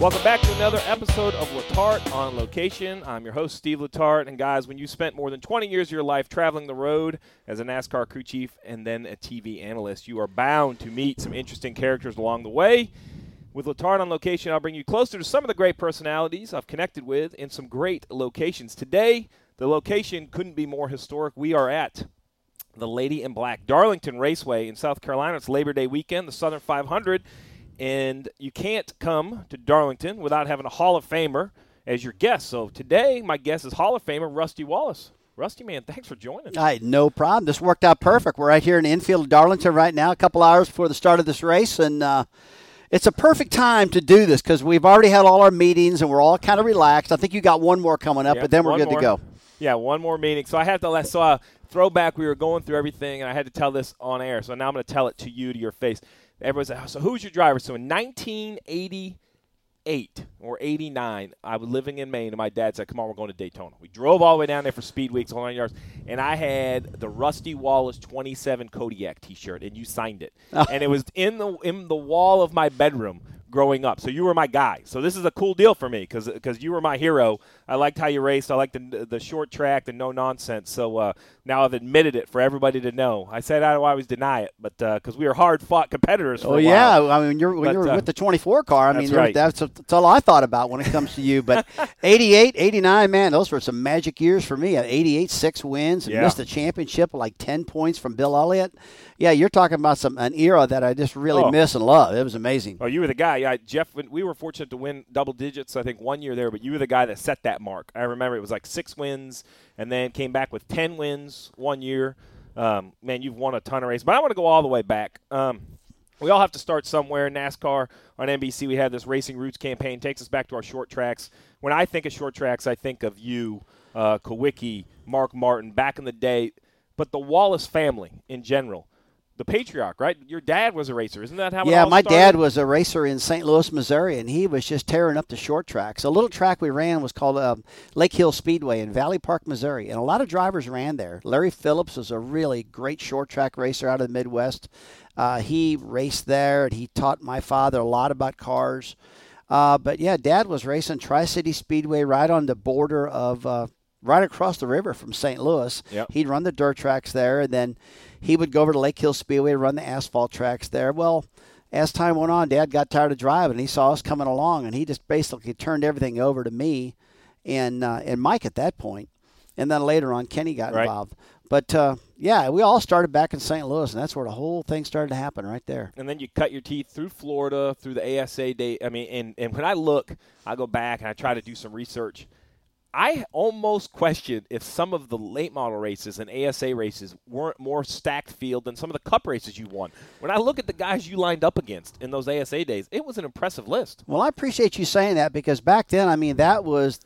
Welcome back to another episode of Letarte on Location. I'm your host, Steve Letarte. And guys, when you spent more than 20 years of your life traveling the road as a NASCAR crew chief and then a TV analyst, you are bound to meet some interesting characters along the way. With Letarte on Location, I'll bring you closer to some of the great personalities I've connected with in some great locations. Today, the location couldn't be more historic. We are at the Lady in Black Darlington Raceway in South Carolina. It's Labor Day weekend, the Southern 500 and you can't come to Darlington without having a Hall of Famer as your guest. So today, my guest is Hall of Famer Rusty Wallace. Rusty, man, thanks for joining. All right, no problem. This worked out perfect. We're right here in the infield of Darlington right now, a couple hours before the start of this race, and uh, it's a perfect time to do this because we've already had all our meetings and we're all kind of relaxed. I think you got one more coming up, Yep, but then we're good more. to go. Yeah, one more meeting. So I have to let so uh, throwback. We were going through everything, and I had to tell this on air. So now I'm going to tell it to you to your face. Everyone's like, so who's your driver? So in 1988 or 89, I was living in Maine, and my dad said, "Come on, we're going to Daytona." We drove all the way down there for Speed Weeks, all nine yards, and I had the Rusty Wallace 27 Kodiak T-shirt, and you signed it, and it was in the in the wall of my bedroom growing up. So you were my guy. So this is a cool deal for me because you were my hero. I liked how you raced. I liked the, the short track, the no nonsense. So uh, now I've admitted it for everybody to know. I said I always deny it, but because we were hard fought competitors. For Oh yeah. I mean you're when But, you're uh, with the 24 car. I that's mean you're- right. that's, that's all I thought about when it comes to you. But 88, 89, man, those were some magic years for me. At 88, six wins, Yeah. missed the championship like 10 points from Bill Elliott. Yeah, you're talking about some an era that I just really Oh. miss and love. It was amazing. Oh, you were the guy. Jeff. We were fortunate to win double digits. I think one year there, but you were the guy that set that mark. I remember it was like six wins, and then came back with ten wins one year. Um, man, you've won a ton of races, but I want to go all the way back. Um, we all have to start somewhere. NASCAR on NBC, we had this Racing Roots campaign. Takes us back to our short tracks. When I think of short tracks, I think of you, uh, Kulwicki, Mark Martin, back in the day. But the Wallace family in general, the patriarch, right? Your dad was a racer, isn't that how? it Yeah, my started? dad was a racer in St. Louis, Missouri, and he was just tearing up the short tracks. A little track we ran was called um, Lake Hill Speedway in Valley Park, Missouri, and a lot of drivers ran there. Larry Phillips was a really great short track racer out of the Midwest. Uh, he raced there, and he taught my father a lot about cars. Uh, but yeah, Dad was racing Tri City Speedway right on the border of. Uh, Right across the river from St. Louis, Yep. he'd run the dirt tracks there, and then he would go over to Lake Hill Speedway and run the asphalt tracks there. Well, as time went on, Dad got tired of driving. He saw us coming along, and he just basically turned everything over to me and uh, and Mike at that point. And then later on, Kenny got Right. involved. But uh, yeah, we all started back in St. Louis, and that's where the whole thing started to happen right there. and then you cut your teeth through Florida, through the ASA day. I mean, and, and when I look, I go back and I try to do some research. I almost question if some of the late model races and ASA races weren't more stacked field than some of the Cup races you won. When I look at the guys you lined up against in those ASA days, it was an impressive list. Well, I appreciate you saying that because back then, I mean, that was,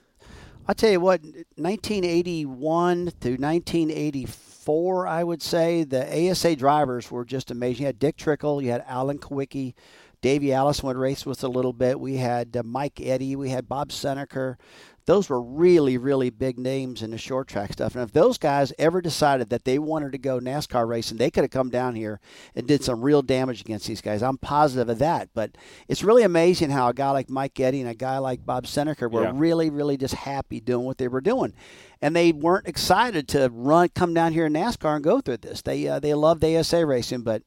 I'll tell you what, 1981 through 1984, I would say the ASA drivers were just amazing. You had Dick Trickle, you had Alan Kulwicki, Davey Allison would race with a little bit. We had uh, Mike Eddy, we had Bob Senneker. Those were really, really big names in the short track stuff. And if those guys ever decided that they wanted to go NASCAR racing, they could have come down here and did some real damage against these guys. I'm positive of that. But it's really amazing how a guy like Mike Eddy and a guy like Bob Senneker were Yeah. really, really just happy doing what they were doing. And they weren't excited to run, come down here in NASCAR and go through this. They uh, they loved ASA racing, but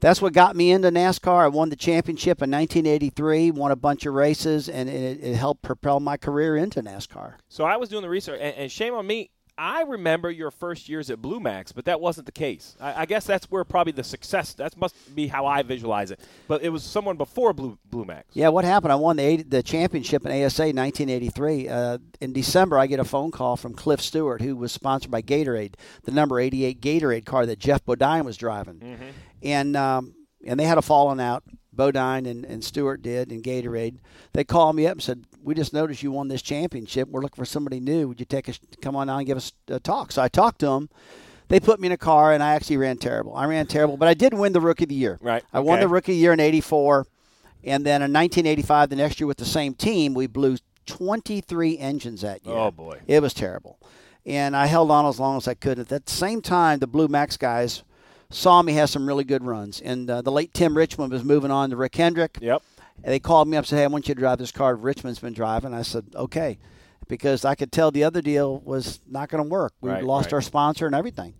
that's what got me into NASCAR. I won the championship in 1983, won a bunch of races, and it, it helped propel my career into NASCAR. So I was doing the research, and, and shame on me. I remember your first years at Blue Max, but that wasn't the case. I, I guess that's where probably the success. That must be how I visualize it. But it was someone before Blue Blue Max. Yeah, what happened? I won the the championship in ASA in 1983. Uh, in December, I get a phone call from Cliff Stewart, who was sponsored by Gatorade, the number 88 Gatorade car that Geoff Bodine was driving, and um, and they had a falling out. Bodine and, and Stewart did and Gatorade. They called me up and said, "We just noticed you won this championship. We're looking for somebody new. Would you take us come on down and give us a talk?" So I talked to them. They put me in a car, and I actually ran terrible. I ran terrible, but I did win the Rookie of the Year. Right, I won the Rookie of the Year in '84. And then in 1985, the next year with the same team, we blew 23 engines that year. Oh, boy. It was terrible. And I held on as long as I could. At that same time, the Blue Max guys saw me have some really good runs. And uh, the late Tim Richmond was moving on to Rick Hendrick. Yep. And they called me up and said, "Hey, I want you to drive this car Richmond's been driving." I said, "Okay," because I could tell the other deal was not going to work. We Right, lost right. our sponsor and everything.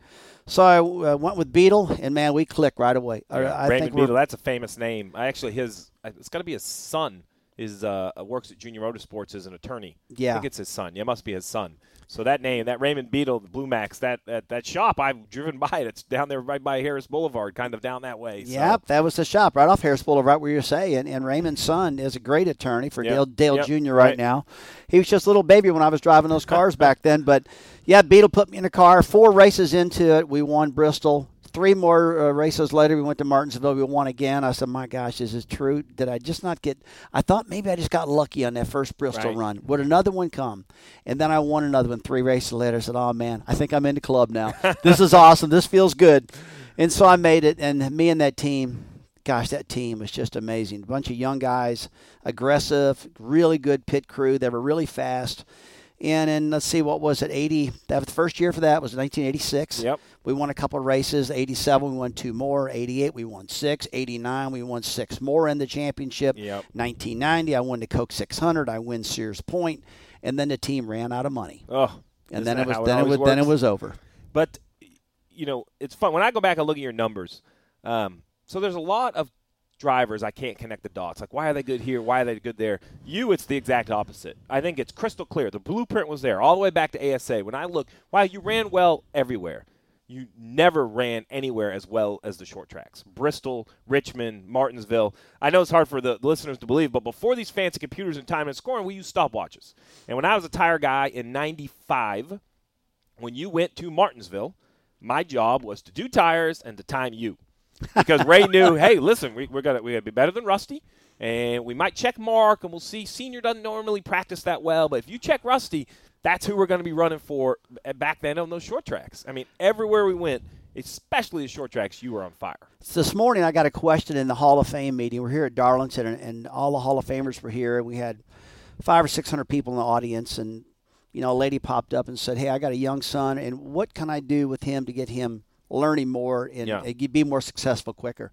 So I uh, went with Beadle, and man, we clicked right away. I- Yeah, I we're- Beadle, that's a famous name. I actually his it's got to be his son. Is uh, works at Junior Motorsports as an attorney. I Yeah. think it's his son. Yeah, it must be his son. So that name, that Raymond Beadle, the Blue Max, that, that that shop, I've driven by it. It's down there right by Harris Boulevard, kind of down that way. So- Yep, that was the shop right off Harris Boulevard, right where you're saying. And Raymond's son is a great attorney for Yep, Dale, Dale yep, Jr. right, right. now. He was just a little baby when I was driving those cars back then. But yeah, Beadle put me in a car. Four races into it, we won Bristol. Three more uh, races later, we went to Martinsville. We won again. I said, "My gosh, is this true? Did I just not get? I thought maybe I just got lucky on that first Bristol Right. run. Would another one come? And then I won another one three races later. I said, "Oh man, I think I'm in the club now. this is awesome. This feels good." And so I made it, and me and that team, gosh, that team was just amazing. A bunch of young guys, aggressive, really good pit crew. They were really fast. And then let's see, what was it? 80. That was the first year for that was 1986. Yep. We won a couple of races. 87, we won two more. 88, we won six. 89, we won six more in the championship. Yep. 1990, I won the Coke 600. I win Sears Point, and then the team ran out of money, Oh, and then it was then it was then it was over. But you know, it's fun when I go back and look at your numbers. Um, so there's a lot of drivers I can't connect the dots. Like, why are they good here? Why are they good there? You, it's the exact opposite. I think it's crystal clear. The blueprint was there all the way back to ASA. When I look, wow, you ran well everywhere. You never ran anywhere as well as the short tracks. Bristol, Richmond, Martinsville. I know it's hard for the listeners to believe, but before these fancy computers and time and scoring, we used stopwatches. And when I was a tire guy in 95, when you went to Martinsville, my job was to do tires and to time you. Because Ray knew, hey, listen, we, we're gonna we gotta be better than Rusty, and we might check Mark, and we'll see. Senior doesn't normally practice that well, but if you check Rusty, that's who we're to be running for uh, back then on those short tracks. I mean, everywhere we went, especially the short tracks, you were on fire. So this morning I got a question in the Hall of Fame meeting. We're here at Darlington, and, and all the Hall of Famers were here. We had five or six hundred people in the audience, and you know, a lady popped up and said, "Hey, I got a young son, and what can I do with him to get him learning more and, Yeah. Uh, be more successful quicker?"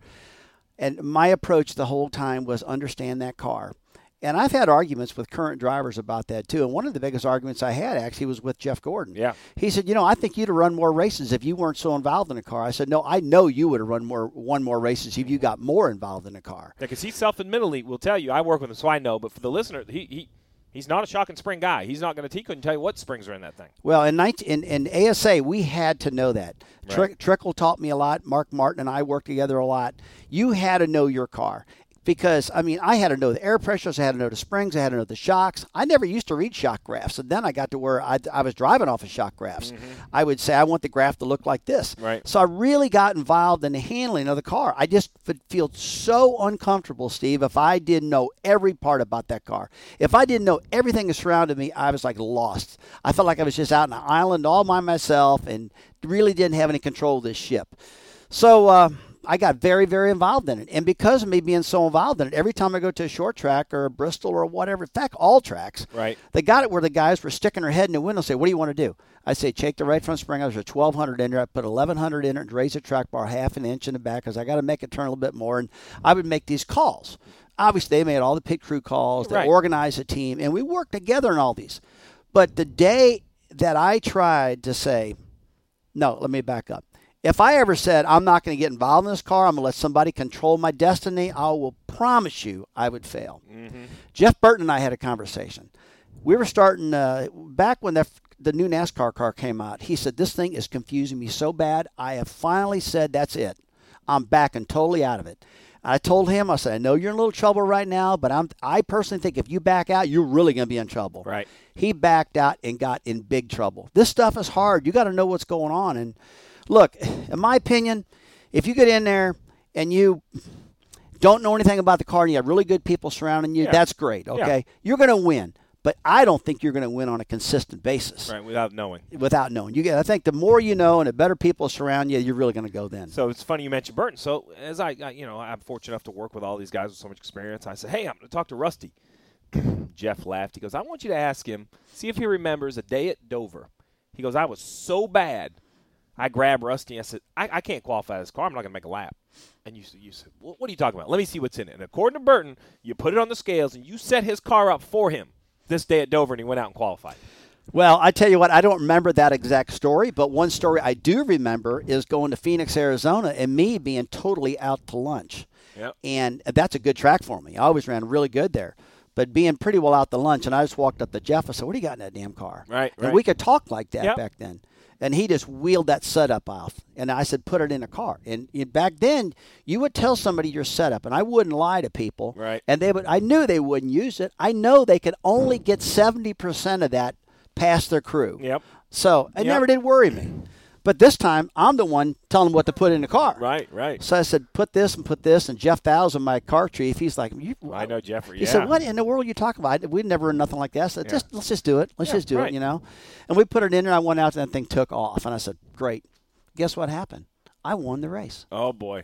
And my approach the whole time was understand that car. And I've had arguments with current drivers about that too. And one of the biggest arguments I had actually was with Jeff Gordon. Yeah. He said, "You know, I think you'd have run more races if you weren't so involved in the car." I said, "No, I know you would have run more, won more races if you got more involved in the car." Because he self-admittedly will tell you, I work with him, so I know. But for the listener, he, he he's not a shock and spring guy. He's not going to. He couldn't tell you what springs are in that thing. Well, in 19, in, in ASA, we had to know that. Right. Trickle taught me a lot. Mark Martin and I worked together a lot. You had to know your car. Because I mean, I had to know the air pressures, I had to know the springs, I had to know the shocks. I never used to read shock graphs, and then I got to where I, I was driving off of shock graphs. I would say I want the graph to look like this. Mm-hmm. Right. So I really got involved in the handling of the car. I just would feel so uncomfortable, Steve, if I didn't know every part about that car. If I didn't know everything that surrounded me, I was like lost. I felt like I was just out on an island all by myself and really didn't have any control of this ship. So uh, I got very, very involved in it. And because of me being so involved in it, every time I go to a short track or a Bristol or whatever, in fact, all tracks, Right. they got it where the guys were sticking their head in the window and say, What do you want to do? I say, Take the right front spring. I was a 1200 in there. I put 1100 in it and raise the track bar half an inch in the back because I got to make it turn a little bit more. And I would make these calls. Obviously, they made all the pit crew calls, they Right. organized a team, and we worked together in all these. But the day that I tried to say, no, let me back up. If I ever said I'm not going to get involved in this car, I'm going to let somebody control my destiny, I will promise you I would fail. Jeff Burton and I had a conversation. We were starting uh, back when the the new NASCAR car came out. He said this thing is confusing me so bad. I have finally said that's it. I'm backing totally out of it. I told him, I said, I know you're in a little trouble right now, but I'm I personally think if you back out, you're really going to be in trouble. Right. He backed out and got in big trouble. This stuff is hard. You got to know what's going on. And look, in my opinion, if you get in there and you don't know anything about the car and you have really good people surrounding you, Yeah. that's great. Okay, you're going to win. But I don't think you're going to win on a consistent basis Right. Without knowing. without knowing. You get, I think the more you know and the better people surround you, you're really going to go then. So it's funny you mentioned Burton. So as I, I, you know, I'm fortunate enough to work with all these guys with so much experience. I said, hey, I'm going to talk to Rusty. Jeff laughed. He goes, I want you to ask him, see if he remembers a day at Dover. He goes, I was so bad, I grabbed Rusty. And I said, I, I can't qualify this car. I'm not going to make a lap. And you, you said, well, what are you talking about? Let me see what's in it. And according to Burton, you put it on the scales and you set his car up for him this day at Dover, and he went out and qualified. Well, I tell you what, I don't remember that exact story, but one story I do remember is going to Phoenix, Arizona, and me being totally out to lunch. Yep. And that's a good track for me. I always ran really good there. But being pretty well out to lunch, and I just walked up to Jeff. I said, "What do you got in that damn car?" Right, And right. we could talk like that Yep. back then. And he just wheeled that setup off, and I said, "Put it in a car." And back then, you would tell somebody your setup, and I wouldn't lie to people. Right. And they would. I knew they wouldn't use it. I know they could only get seventy percent of that past their crew. Yep. So it Yep. never did worry me. But this time, I'm the one telling them what to put in the car. Right, right. So I said, put this and put this. And Jeff Thousand, my car chief, he's like, I know Jeffrey. He yeah. said, what in the world are you talking about? We'd never run nothing like that. I said, Yeah. let's just do it. Let's Yeah, just do right. it, you know. And we put it in there. I went out and that thing took off. And I said, great. Guess what happened? I won the race. oh boy.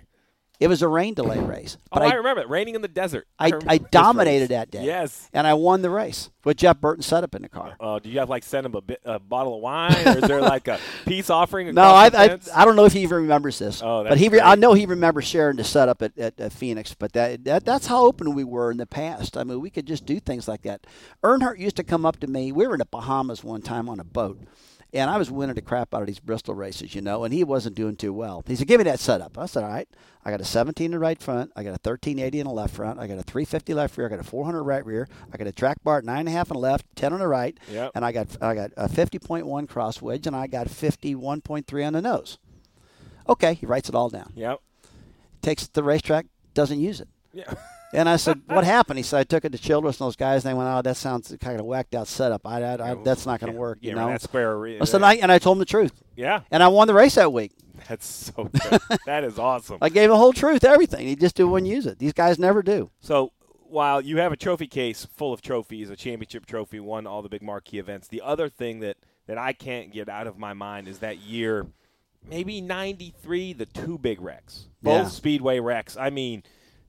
It was a rain delay race, Oh, but I, I, remember it. Raining in the desert. I, remember I dominated that day. Yes. and I won the race with Jeff Burton set up in the car. Uh, do you have like send him a, bit, a bottle of wine, or is there like a peace offering? No, I, I? I don't know if he even remembers this. Oh, but he re- I know he remembers sharing the setup at, at, at Phoenix. But that, that that's how open we were in the past. I mean, we could just do things like that. Earnhardt used to come up to me. We were in the Bahamas one time on a boat, and I was winning the crap out of these Bristol races, you know, and he wasn't doing too well. He said, "Give me that setup." I said, "All right." I got a 17 in the right front. I got a 1380 in the left front. I got a 350 left rear. I got a 400 right rear. I got a track bar at nine and a half on the left, 10 on the right, Yep. and I got I got a 50.1 cross wedge, and I got 51.3 on the nose. Okay, he writes it all down. Yep. Takes the racetrack, doesn't use it. Yeah. And I said, "What happened?" He said, "I took it to Childress and those guys, and they went, oh, that sounds kind of whacked out setup. I, I, I that's not going to work, you yeah, know." That's fair. I said, I, and I told him the truth, yeah, and I won the race that week. that's so good. that is awesome. I gave the whole truth, everything. He just wouldn't use it. These guys never do. So while you have a trophy case full of trophies, a championship trophy, won all the big marquee events, the other thing that, that I can't get out of my mind is that year, maybe 93, the two big wrecks. Both Yeah. speedway wrecks. I mean,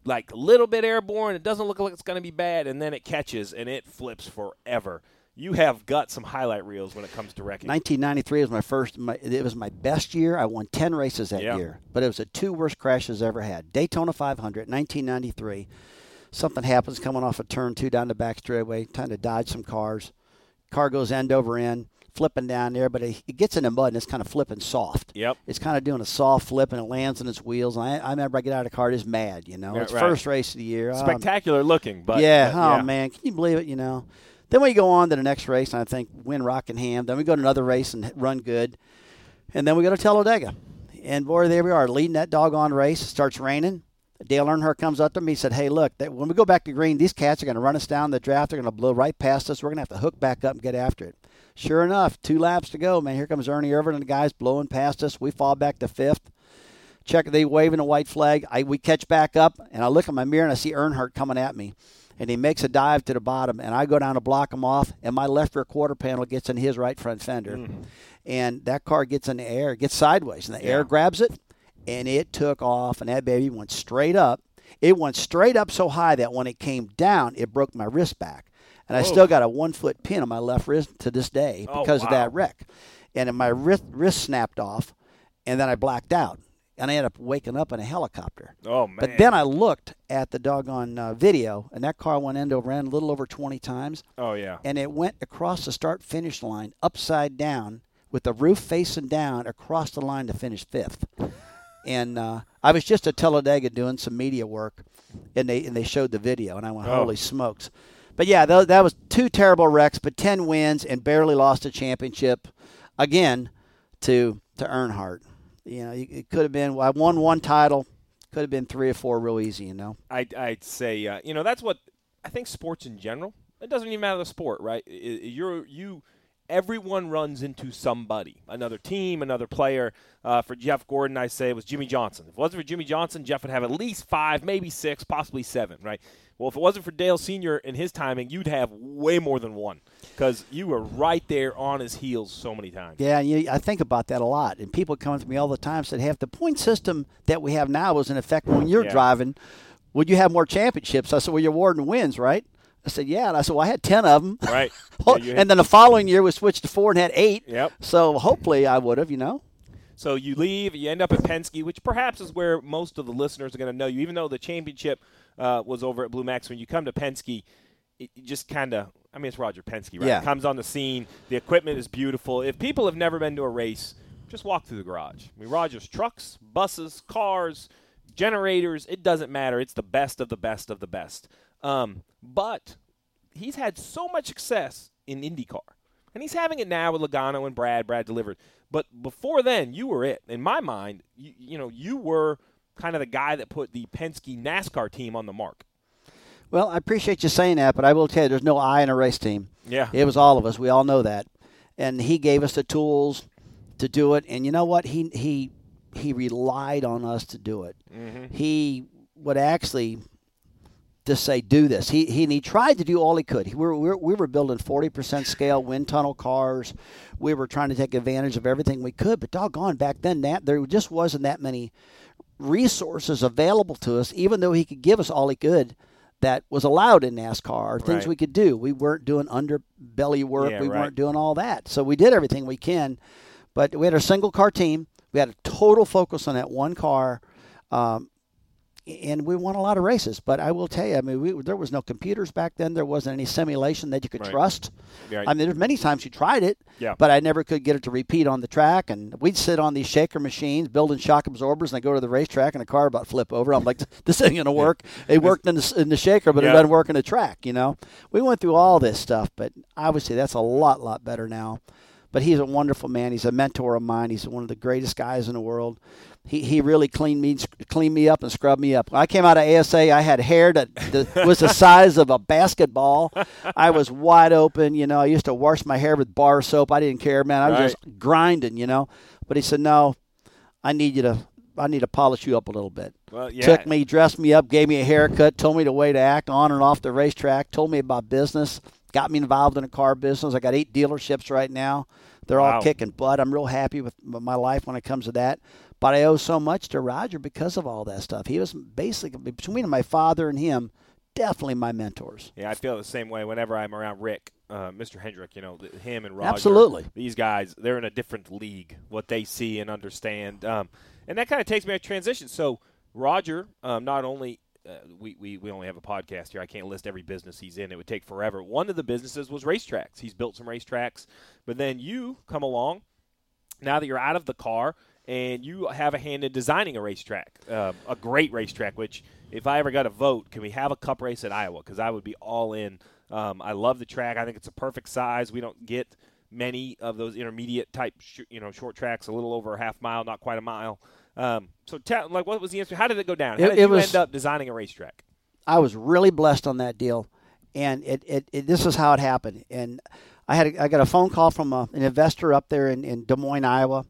like a little bit airborne, it doesn't look like it's going to be bad, and then it catches and it flips forever. You have got some highlight reels when it comes to wrecking. 1993 was my first. My, it was my best year. I won 10 races that Yeah. year, but it was the two worst crashes I ever had. Daytona 500, 1993. Something happens coming off a turn two down the back straightaway, trying to dodge some cars. Car goes end over end, flipping down there, but it, it gets in the mud and it's kind of flipping soft. Yep. It's kind of doing a soft flip and it lands on its wheels. And I, I remember I get out of the car just mad, you know. Yeah, it's right. first race of the year. Um, Spectacular looking, but yeah, but, oh man, can you believe it? You know. Then we go on to the next race, and I think win Rockingham. Then we go to another race and run good, and then we go to Talladega, and boy, there we are leading that doggone race. It starts raining. Dale Earnhardt comes up to me. He said, "Hey, look, that, when we go back to green, these cats are going to run us down the draft. They're going to blow right past us. We're going to have to hook back up and get after it." Sure enough, two laps to go. Man, here comes Ernie Irvan and the guys blowing past us. We fall back to fifth. Check, they waving a white flag. I we catch back up, and I look in my mirror and I see Earnhardt coming at me, and he makes a dive to the bottom, and I go down to block him off, and my left rear quarter panel gets in his right front fender, mm-hmm. and that car gets in the air, gets sideways, and the air grabs it, and it took off, and that baby went straight up. It went straight up so high that when it came down, it broke my wrist back, and I still got a one foot pin on my left wrist to this day Oh, because of that wreck, and my wrist wrist snapped off, and then I blacked out, and I ended up waking up in a helicopter. Oh man! But then I looked at the doggone uh, video, and that car went end over end a little over 20 times, oh yeah. and it went across the start finish line upside down with the roof facing down across the line to finish fifth. And uh, I was just at Talladega doing some media work, and they and they showed the video, and I went, Oh. "Holy smokes!" But yeah, tho- that was two terrible wrecks, but 10 wins and barely lost a championship again to to Earnhardt. You know, it could have been. I won one title. Could have been three or four real easy. You know. I, I'd say, uh, you know, that's what I think sports in general. It doesn't even matter the sport, right? You're you. Everyone runs into somebody, another team, another player. Uh, for Jeff Gordon, I say it was Jimmie Johnson. If it wasn't for Jimmie Johnson, Jeff would have at least five, maybe six, possibly seven, right? Well, if it wasn't for Dale Senior and his timing, you'd have way more than one because you were right there on his heels so many times. Yeah, and you, I think about that a lot. And people come to me all the time and said, "Hey, if the point system that we have now was in effect when you're Yeah. driving, would you have more championships?" I said, "Well, you're awarding wins, right?" I said, "Yeah." And I said, "Well, I had ten of them." Right. Yeah, and then the following year we switched to four and had eight. Yep. So hopefully I would have, you know. So you leave, you end up at Penske, which perhaps is where most of the listeners are going to know you. Even though the championship uh, was over at Blue Max, when you come to Penske, it just kind of. I mean, it's Roger Penske, right? Yeah. Comes on the scene. The equipment is beautiful. If people have never been to a race, just walk through the garage. I mean, Roger's trucks, buses, cars, generators. It doesn't matter. It's the best of the best of the best. Um, but he's had so much success in IndyCar, and he's having it now with Logano and Brad. Brad delivered, but before then, you were it. In my mind, you, you know, you were kind of the guy that put the Penske NASCAR team on the mark. Well, I appreciate you saying that, but I will tell you, there's no I in a race team. Yeah, It was all of us. We all know that, and he gave us the tools to do it. And you know what? He he he relied on us to do it. He would actually just say, "Do this." He he, and he tried to do all he could. We were, we were we were building forty percent scale wind tunnel cars. We were trying to take advantage of everything we could. But doggone, back then that there just wasn't that many resources available to us. Even though he could give us all he could. That was allowed in NASCAR, or things Right. we could do. We weren't doing underbelly work. Yeah, we right. weren't doing all that. So we did everything we can, but we had a single car team. We had a total focus on that one car, um, and we won a lot of races. But I will tell you, I mean, we, there was no computers back then. There wasn't any simulation that you could Right. trust. Right. I mean, there's many times you tried it, Yeah. but I never could get it to repeat on the track. And we'd sit on these shaker machines building shock absorbers, and I go to the racetrack, and the car about flip over. I'm like, this ain't gonna work. It worked in the, in the shaker, but Yeah. it doesn't work in the track. You know, we went through all this stuff, but obviously that's a lot, lot better now. But he's a wonderful man. He's a mentor of mine. He's one of the greatest guys in the world. He, he really cleaned me cleaned me up and scrubbed me up. When I came out of ASA, I had hair that that was the size of a basketball. I was wide open. You know, I used to wash my hair with bar soap. I didn't care, man. I was Right. just grinding. You know. But he said, "No, I need you to I need to polish you up a little bit." well, yeah. Took me, dressed me up, gave me a haircut, told me the way to act on and off the racetrack, told me about business, got me involved in the car business. I got eight dealerships right now. They're Wow. all kicking butt. I'm real happy with my life when it comes to that. But I owe so much to Roger because of all that stuff. He was basically between my father and him, definitely my mentors. Yeah, I feel the same way whenever I'm around Rick, uh, Mr. Hendrick. You know, him and Roger. Absolutely. These guys, they're in a different league. What they see and understand, um, and that kind of takes me to transition. So Roger, um, not only uh, we, we we only have a podcast here. I can't list every business he's in. It would take forever. One of the businesses was racetracks. He's built some racetracks, but then you come along. Now that you're out of the car and you have a hand in designing a racetrack, uh, a great racetrack. Which, if I ever got a vote, can we have a cup race at Iowa? Because I would be all in. Um, I love the track. I think it's a perfect size. We don't get many of those intermediate type, sh- you know, short tracks. A little over a half mile, not quite a mile. Um, so, tell, like, what was the answer? How did it go down? How It- did it you was- end up designing a racetrack? I was really blessed on that deal, and it, it, it this is how it happened. And I had a, I got a phone call from a, an investor up there in, in Des Moines, Iowa.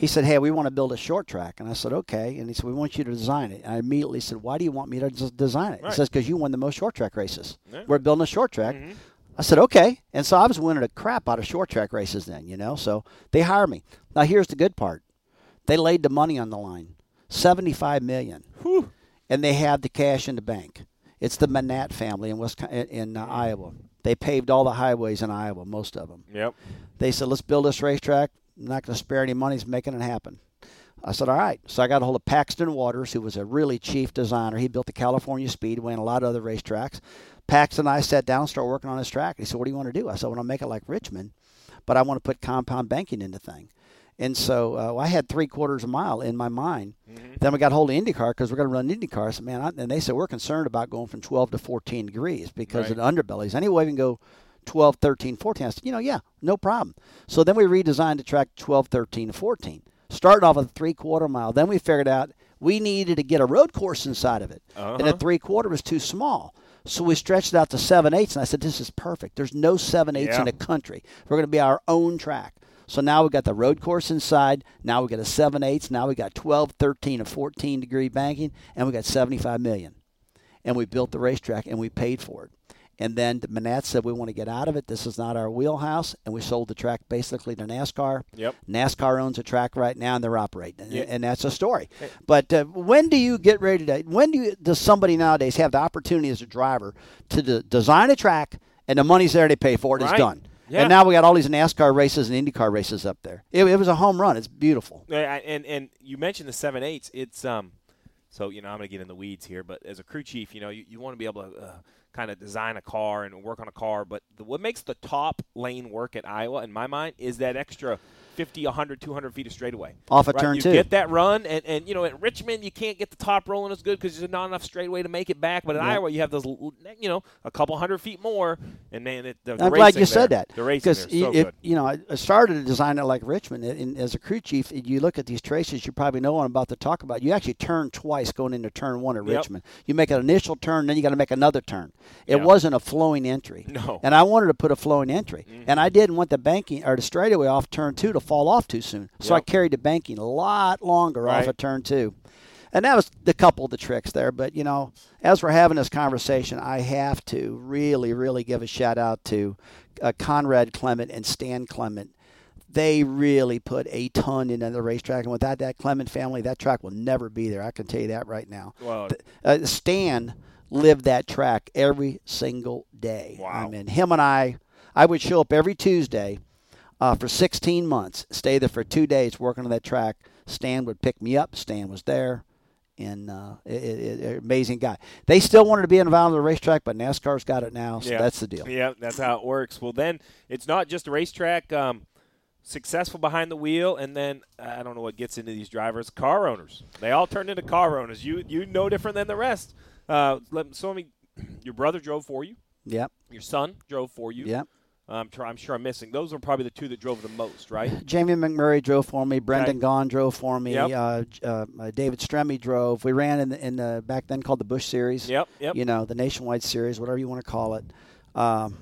He said, "Hey, we want to build a short track," and I said, "Okay." And he said, "We want you to design it." And I immediately said, "Why do you want me to design it?" Right. He says, "Because you won the most short track races. Yeah. We're building a short track." Mhm. I said, "Okay." And so I was winning a crap out of short track races then, you know. So they hired me. Now here's the good part: they laid the money on the line, seventy-five million Whew. and they have the cash in the bank. It's the Manatt family in West in, in uh, Iowa. They paved all the highways in Iowa, most of them. Yep. They said, "Let's build this racetrack. I'm not going to spare any money. It's making it happen." I said, "All right." So I got a hold of Paxton Waters, who was a really chief designer. He built the California Speedway and a lot of other racetracks. Paxton and I sat down and started working on this track. He said, "What do you want to do?" I said, "I want to make it like Richmond, but I want to put compound banking in the thing." And so uh, I had three quarters of a mile in my mind. Then we got hold of IndyCar because we're going to run IndyCar. I said, man, I, and they said we're concerned about going from 12 to 14 degrees because of the underbellies. Any way we can go 12, 13, 14. I said, you know, yeah, no problem. So then we redesigned the track 12, 13, 14. Started off with a three quarter mile. Then we figured out we needed to get a road course inside of it, and Uh-huh. a three quarter was too small. So we stretched it out to seven eighths, and I said, "This is perfect. There's no seven eighths Yeah. in the country. We're going to be our own track." So now we've got the road course inside. Now we've got a seven eighths. Now we got 12, 13, and 14 degree banking, and we got 75 million. And we built the racetrack, and we paid for it. And then the Manatt said, "We want to get out of it. This is not our wheelhouse." And we sold the track basically to NASCAR. Yep. NASCAR owns a track right now, and they're operating, and, Yeah. and that's a story. But uh, when do you get ready to? When do you, does somebody nowadays have the opportunity as a driver to de- design a track, and the money's there, to pay for it, it's Right. done. Yeah. And now we got all these NASCAR races and IndyCar races up there. It, it was a home run. It's beautiful. Yeah, and and you mentioned the seven eights. It's um, so you know I'm going to get in the weeds here, but as a crew chief, you know you, you want to be able to uh, kind of design a car and work on a car. But the, what makes the top lane work at Iowa, in my mind, is that extra 50, 100, 200 feet of straightaway. Off a right? turn you two. get that run, and, and you know at Richmond you can't get the top rolling as good because there's not enough straightaway to make it back. But Yeah. Iowa you have those, you know, a couple hundred feet more, and man, it, the, I'm glad you said that The racing because there is so you know I started to design it like Richmond. And as a crew chief, you look at these traces. You probably know what I'm about to talk about. You actually turn twice going into turn one at Yep. Richmond. You make an initial turn, then you got to make another turn. It Yeah. wasn't a flowing entry. No. And I wanted to put a flowing entry, Mhm. and I didn't want the banking or the straightaway off turn two to fall off too soon. So I carried the banking a lot longer off Right. of turn two. And that was the couple of the tricks there. But, you know, as we're having this conversation, I have to really, really give a shout out to uh, Conrad Clement and Stan Clement. They really put a ton into the racetrack. And without that Clement family, that track will never be there. I can tell you that right now. well, Uh, Stan lived that track every single day. Wow. I mean, him and I, I would show up every Tuesday uh, for 16 months, stay there for two days working on that track. Stan would pick me up. Stan was there. And uh, it, it, it- amazing guy. They still wanted to be involved in the racetrack, but NASCAR's got it now, so Yeah. that's the deal. Yeah, that's how it works. Well, then it's not just a racetrack. Um, successful behind the wheel, and then I don't know what gets into these drivers. Car owners. They all turned into car owners. You you no different than the rest. Uh, let so let me. Your brother drove for you. Yep, Your son drove for you. yep. I'm, try, I'm sure I'm missing. Those are probably the two that drove the most, right? Jamie McMurray drove for me. Brendan Okay. Gaughan drove for me. Yep. Uh, uh, uh, David Stremme drove. We ran in the, in the back then called the Busch Series. Yep, yep. you know, the nationwide series, whatever you want to call it. Um,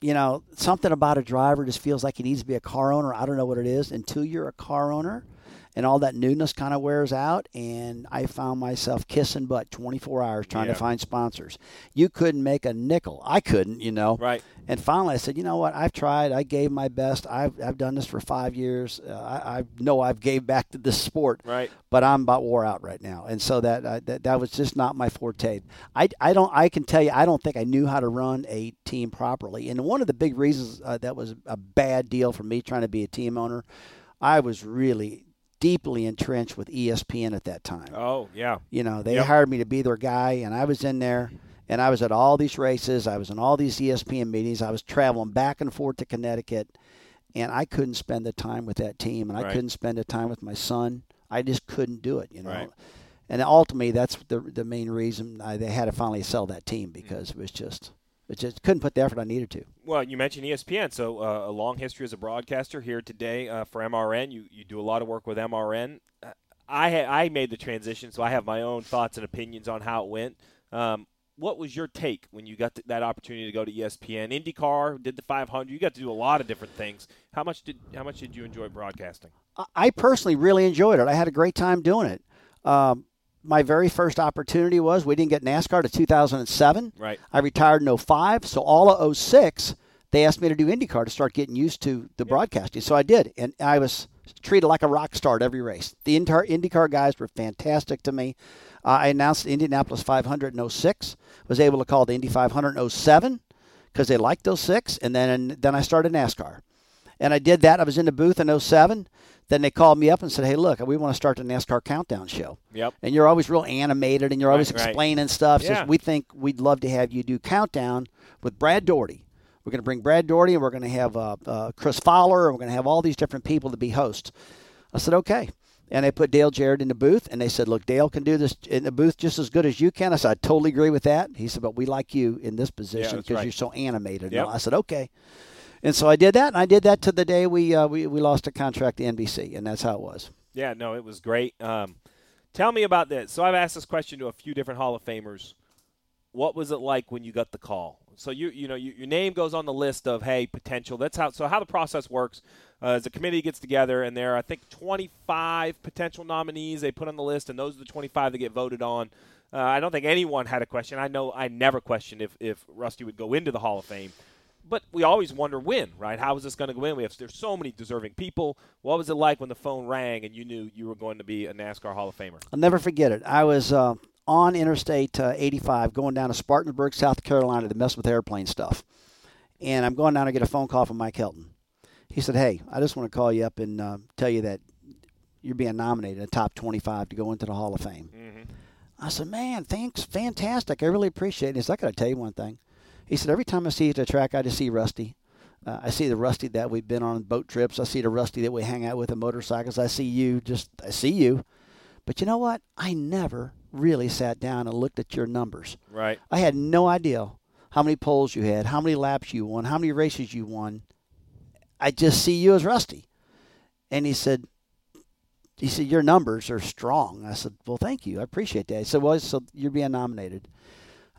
you know, something about a driver just feels like he needs to be a car owner. I don't know what it is until you're a car owner and all that newness kind of wears out. And I found myself kissing butt 24 hours trying Yeah. to find sponsors. You couldn't make a nickel. I couldn't, you know. Right. And finally, I said, you know what? I've tried. I gave my best. I've, I've done this for five years. Uh, I, I know I've gave back to this sport Right. but I'm about wore out right now, and so that uh, that, that was just not my forte. I, I don't I can tell you I don't think I knew how to run a team properly, and one of the big reasons uh, that was a bad deal for me trying to be a team owner, I was really deeply entrenched with ESPN at that time. Oh, yeah. You know, they Yep. hired me to be their guy, and I was in there, and I was at all these races. I was in all these ESPN meetings. I was traveling back and forth to Connecticut, and I couldn't spend the time with that team, and I Right. couldn't spend the time with my son. I just couldn't do it, you know. Right. And ultimately, that's the the main reason I, they had to finally sell that team because it was just it just couldn't put the effort I needed to. Well, you mentioned ESPN, so uh, a long history as a broadcaster here today uh, for MRN. You you do a lot of work with MRN. I ha- I made the transition, so I have my own thoughts and opinions on how it went. Um, what was your take when you got th- that opportunity to go to ESPN? IndyCar did the 500. You got to do a lot of different things. How much did how much did you enjoy broadcasting? I- I personally really enjoyed it. I had a great time doing it. Um, my very first opportunity was we didn't get NASCAR to 2007. Right. I retired in 05, so all of 06, they asked me to do IndyCar to start getting used to the broadcasting. So I did, and I was treated like a rock star at every race. The IndyCar, IndyCar guys were fantastic to me. Uh, I announced the Indianapolis 500 in 06, was able to call the Indy 500 in 07 because they liked those six, and then then I started NASCAR. And I did that. I was in the booth in 07. Then they called me up and said, "Hey, look, we want to start the NASCAR Countdown show." Yep. And you're always real animated, and you're always Right, right. explaining stuff. Says, Yeah. we think we'd love to have you do Countdown with Brad Daugherty. We're going to bring Brad Daugherty, and we're going to have uh, uh, Chris Fowler, and we're going to have all these different people to be hosts. I said, okay. And they put Dale Jarrett in the booth, and they said, look, Dale can do this in the booth just as good as you can. I said, I totally agree with that. He said, but we like you in this position because right. you're so animated. Yep. I said, okay. And so I did that, and I did that to the day we uh, we, we lost a contract to NBC, and that's how it was. Yeah, no, it was great. Um, tell me about this. So I've asked this question to a few different Hall of Famers. What was it like when you got the call? So you you know you, your name goes on the list of hey potential. That's how so how the process works. Uh, as a committee gets together and there are I think 25 potential nominees they put on the list and those are the 25 that get voted on. Uh, I don't think anyone had a question. I know I never questioned if if Rusty would go into the Hall of Fame but we always wonder when, right? How is this going to go in? We have there's so many deserving people. What was it like when the phone rang and you knew you were going to be a NASCAR Hall of Famer? I'll never forget it. I was uh, on Interstate uh, 85 going down to Spartanburg, South Carolina to mess with airplane stuff. and I'm going down to get a phone call from Mike Helton. He said, "Hey, I just want to call you up and uh, tell you that you're being nominated in the top 25 to go into the Hall of Fame." Mm-hmm. I said, "Man, thanks, fantastic. I really appreciate it." He said, "I got to tell you one thing." He said, "Every time I see you at the track, I just see Rusty. Uh, I see the Rusty that we've been on boat trips. I see the Rusty that we hang out with in motorcycles. I see you. Just I see you. But you know what? I never really sat down and looked at your numbers. Right. I had no idea how many poles you had, how many laps you won, how many races you won. I just see you as Rusty. And he said, he said, your numbers are strong. I said, well, thank you. I appreciate that. He said, well, so you're being nominated.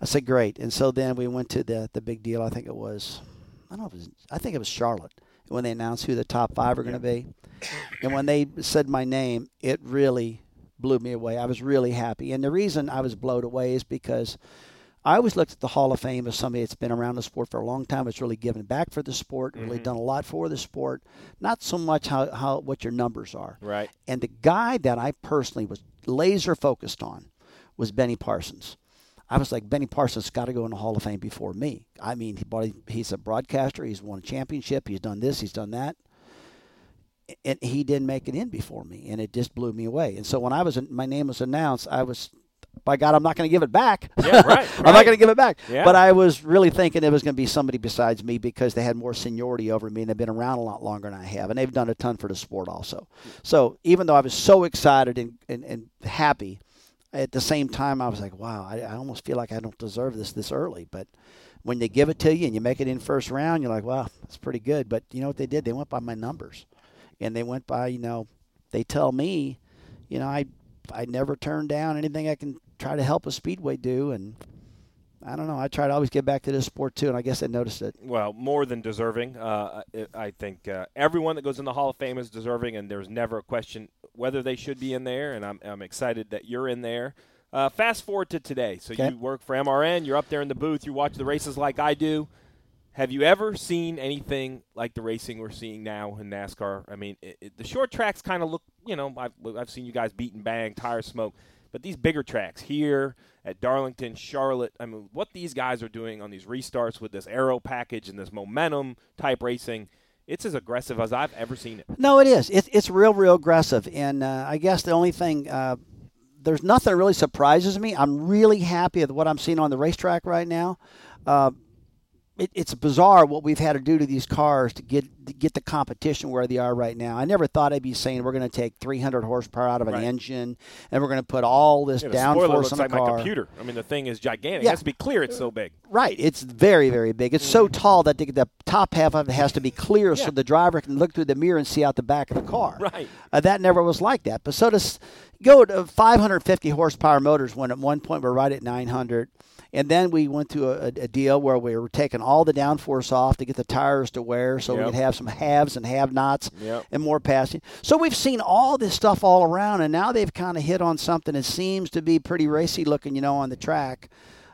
I said, great. And so then we went to the, the big deal. I think it was, I don't know if it was, I think it was Charlotte when they announced who the top five are going to be. And when they said my name, it really blew me away. I was really happy. And the reason I was blown away is because I always looked at the Hall of Fame as somebody that's been around the sport for a long time, that's really given back for the sport, mm-hmm. really done a lot for the sport. Not so much how, how what your numbers are. Right. And the guy that I personally was laser focused on was Benny Parsons. I was like, Benny Parsons got to go in the Hall of Fame before me. I mean, he, he's a broadcaster. He's won a championship. He's done this. He's done that. And he didn't make it in before me, and it just blew me away. And so when I was, my name was announced, I was, by God, I'm not going to give it back. Yeah, right. I'm not going to give it back. Yeah. But I was really thinking it was going to be somebody besides me because they had more seniority over me and they've been around a lot longer than I have, and they've done a ton for the sport also. So even though I was so excited and, and, and happy, at the same time, I was like, wow, I, I almost feel like I don't deserve this this early. But when they give it to you and you make it in first round, you're like, wow, that's pretty good. But you know what they did? They went by my numbers, and they went by, you know, they tell me, you know, I I never turn down anything I can try to help a speedway do, and I don't know. I try to always get back to this sport too, and I guess I noticed it. Well, more than deserving. Uh, I think uh, everyone that goes in the Hall of Fame is deserving, and there's never a question whether they should be in there. And I'm, I'm excited that you're in there. Uh, fast forward to today. So okay. you work for MRN. You're up there in the booth. You watch the races like I do. Have you ever seen anything like the racing we're seeing now in NASCAR? I mean, it, it, the short tracks kind of look. You know, I've, I've seen you guys beat and bang, tire smoke. But these bigger tracks here at Darlington, Charlotte, I mean, what these guys are doing on these restarts with this aero package and this momentum type racing, it's as aggressive as I've ever seen it. No, it is. It's it's real, real aggressive. And uh, I guess the only thing, uh, there's nothing that really surprises me. I'm really happy with what I'm seeing on the racetrack right now. Uh, it, it's bizarre what we've had to do to these cars to get to get the competition where they are right now. I never thought I'd be saying we're going to take 300 horsepower out of an right. engine and we're going to put all this yeah, downforce looks on like the car. my computer. I mean, the thing is gigantic. Yeah. It has to be clear. It's so big. Right. It's very, very big. It's so tall that the, the top half of it has to be clear Yeah. so the driver can look through the mirror and see out the back of the car. Right. Uh, that never was like that. But so does go to 550 horsepower motors when at one point we're right at 900. And then we went to a, a deal where we were taking all the downforce off to get the tires to wear so Yep. we could have some haves and have nots Yep. and more passing. So we've seen all this stuff all around, and now they've kind of hit on something that seems to be pretty racy looking, you know, on the track.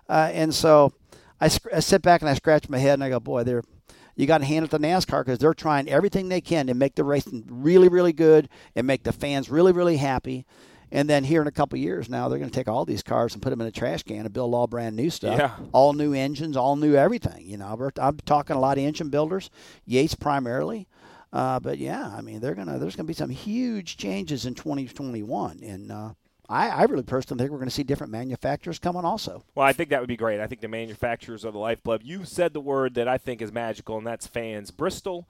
Uh, and so I, I sit back and I scratch my head and I go, boy, they're you got to hand it to NASCAR because they're trying everything they can to make the racing really, really good and make the fans really, really happy. And then here in a couple of years now, they're going to take all these cars and put them in a trash can and build all brand new stuff. Yeah. All new engines, all new everything. You know, We're- I'm talking a lot of engine builders, Yates primarily. Uh, but yeah, I mean, they're gonna there's gonna be some huge changes in 2021, and uh, I, I really personally think we're going to see different manufacturers coming also. Well, I think that would be great. I think the manufacturers are the lifeblood. You said the word that I think is magical, and that's fans. Bristol,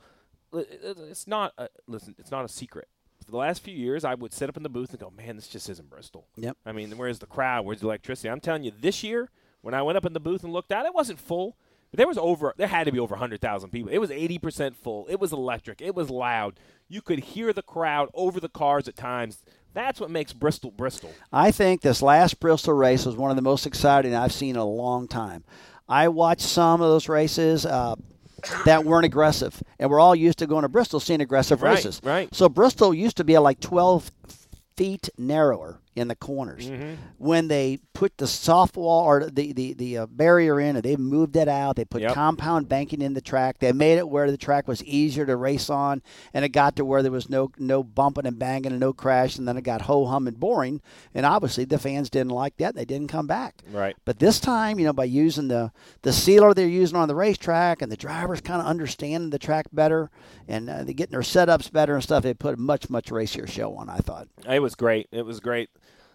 it's not. A, listen, it's not a secret. For the last few years, I would sit up in the booth and go, "Man, this just isn't Bristol." Yep. I mean, where's the crowd? Where's the electricity? I'm telling you, this year when I went up in the booth and looked out, it wasn't full. But there was over. There had to be over 100,000 people. It was 80% full. It was electric. It was loud. You could hear the crowd over the cars at times. That's what makes Bristol Bristol. I think this last Bristol race was one of the most exciting I've seen in a long time. I watched some of those races uh, that weren't aggressive, and we're all used to going to Bristol seeing aggressive Right, races. right. So Bristol used to be like 12 feet narrower in the corners. Mm-hmm. When they put the soft wall or the the, the uh, barrier in, and they moved it out, they put Yep. compound banking in the track. They made it where the track was easier to race on, and it got to where there was no no bumping and banging and no crash, and then it got ho hum and boring. And obviously, the fans didn't like that. They didn't come back. Right. But this time, you know, by using the the sealer they're using on the racetrack and the drivers kind of understanding the track better and uh, getting their setups better and stuff, they put a much much racier show on. I thought. It was great. It was great.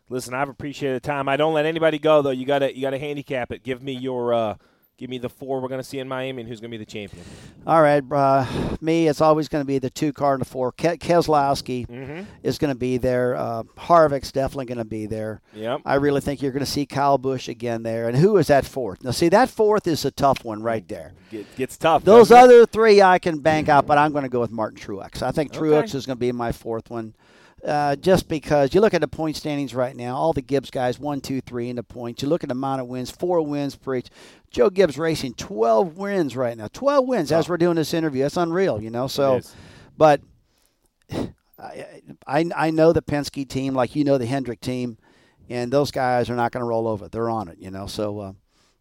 Listen, I've appreciated the time. I don't let anybody go though. You got to you got to handicap it. Give me your uh, give me the four we're going to see in Miami and who's going to be the champion. All right, uh, me, it's always going to be the two car and the four. Ke- Keselowski Mm-hmm. is going to be there. Uh, Harvick's definitely going to be there. Yep. I really think you're going to see Kyle Busch again there. And who is that fourth? Now, see, that fourth is a tough one right there. It gets tough. Those doesn't it? other three I can bank out, but I'm going to go with Martin Truex. I think Okay. Truex is going to be my fourth one. Uh, just because you look at the point standings right now, all the Gibbs guys, one, two, three in the points. You look at the amount of wins, four wins per each. Joe Gibbs racing 12 wins right now. 12 wins as we're doing this interview. That's unreal, you know. So, but I, I I know the Penske team, like you know the Hendrick team, and those guys are not going to roll over. They're on it, you know. So uh,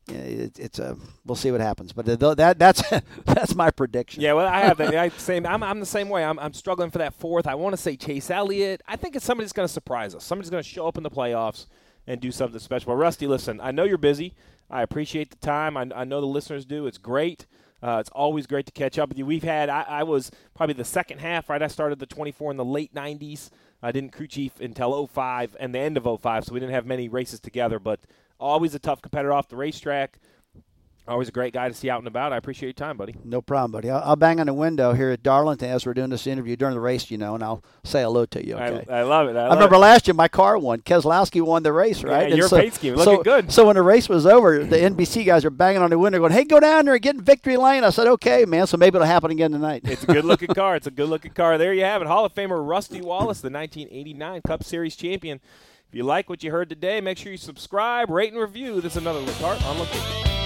it, it's a we'll see what happens. But th- that that's that's my prediction. Yeah, well, I have that. I same. I'm, I'm the same way. I'm, I'm struggling for that fourth. I want to say Chase Elliott. I think it's somebody's going to surprise us. Somebody's going to show up in the playoffs and do something special. But Rusty, listen, I know you're busy. I appreciate the time. I, I know the listeners do. It's great. Uh, it's always great to catch up with you. We've had. I, I was probably the second half. Right, I started the 24 in the late 90s. I didn't crew chief until 05 and the end of 05, so we didn't have many races together. But always a tough competitor off the racetrack. Always a great guy to see out and about. I appreciate your time, buddy. No problem, buddy. I'll, I'll bang on the window here at Darlington as we're doing this interview during the race, you know, and I'll say hello to you. Okay. I, I love it. I, I remember it. last year my car won. Keselowski won the race, right? Yeah, your paint scheme. Looking so, good. So when the race was over, the NBC guys are banging on the window, going, "Hey, go down there and get in victory lane." I said, "Okay, man." So maybe it'll happen again tonight. It's a good looking car. It's a good looking car. There you have it. Hall of Famer Rusty Wallace, the 1989 Cup Series champion. If you like what you heard today, make sure you subscribe, rate, and review. This is another Letarte on location.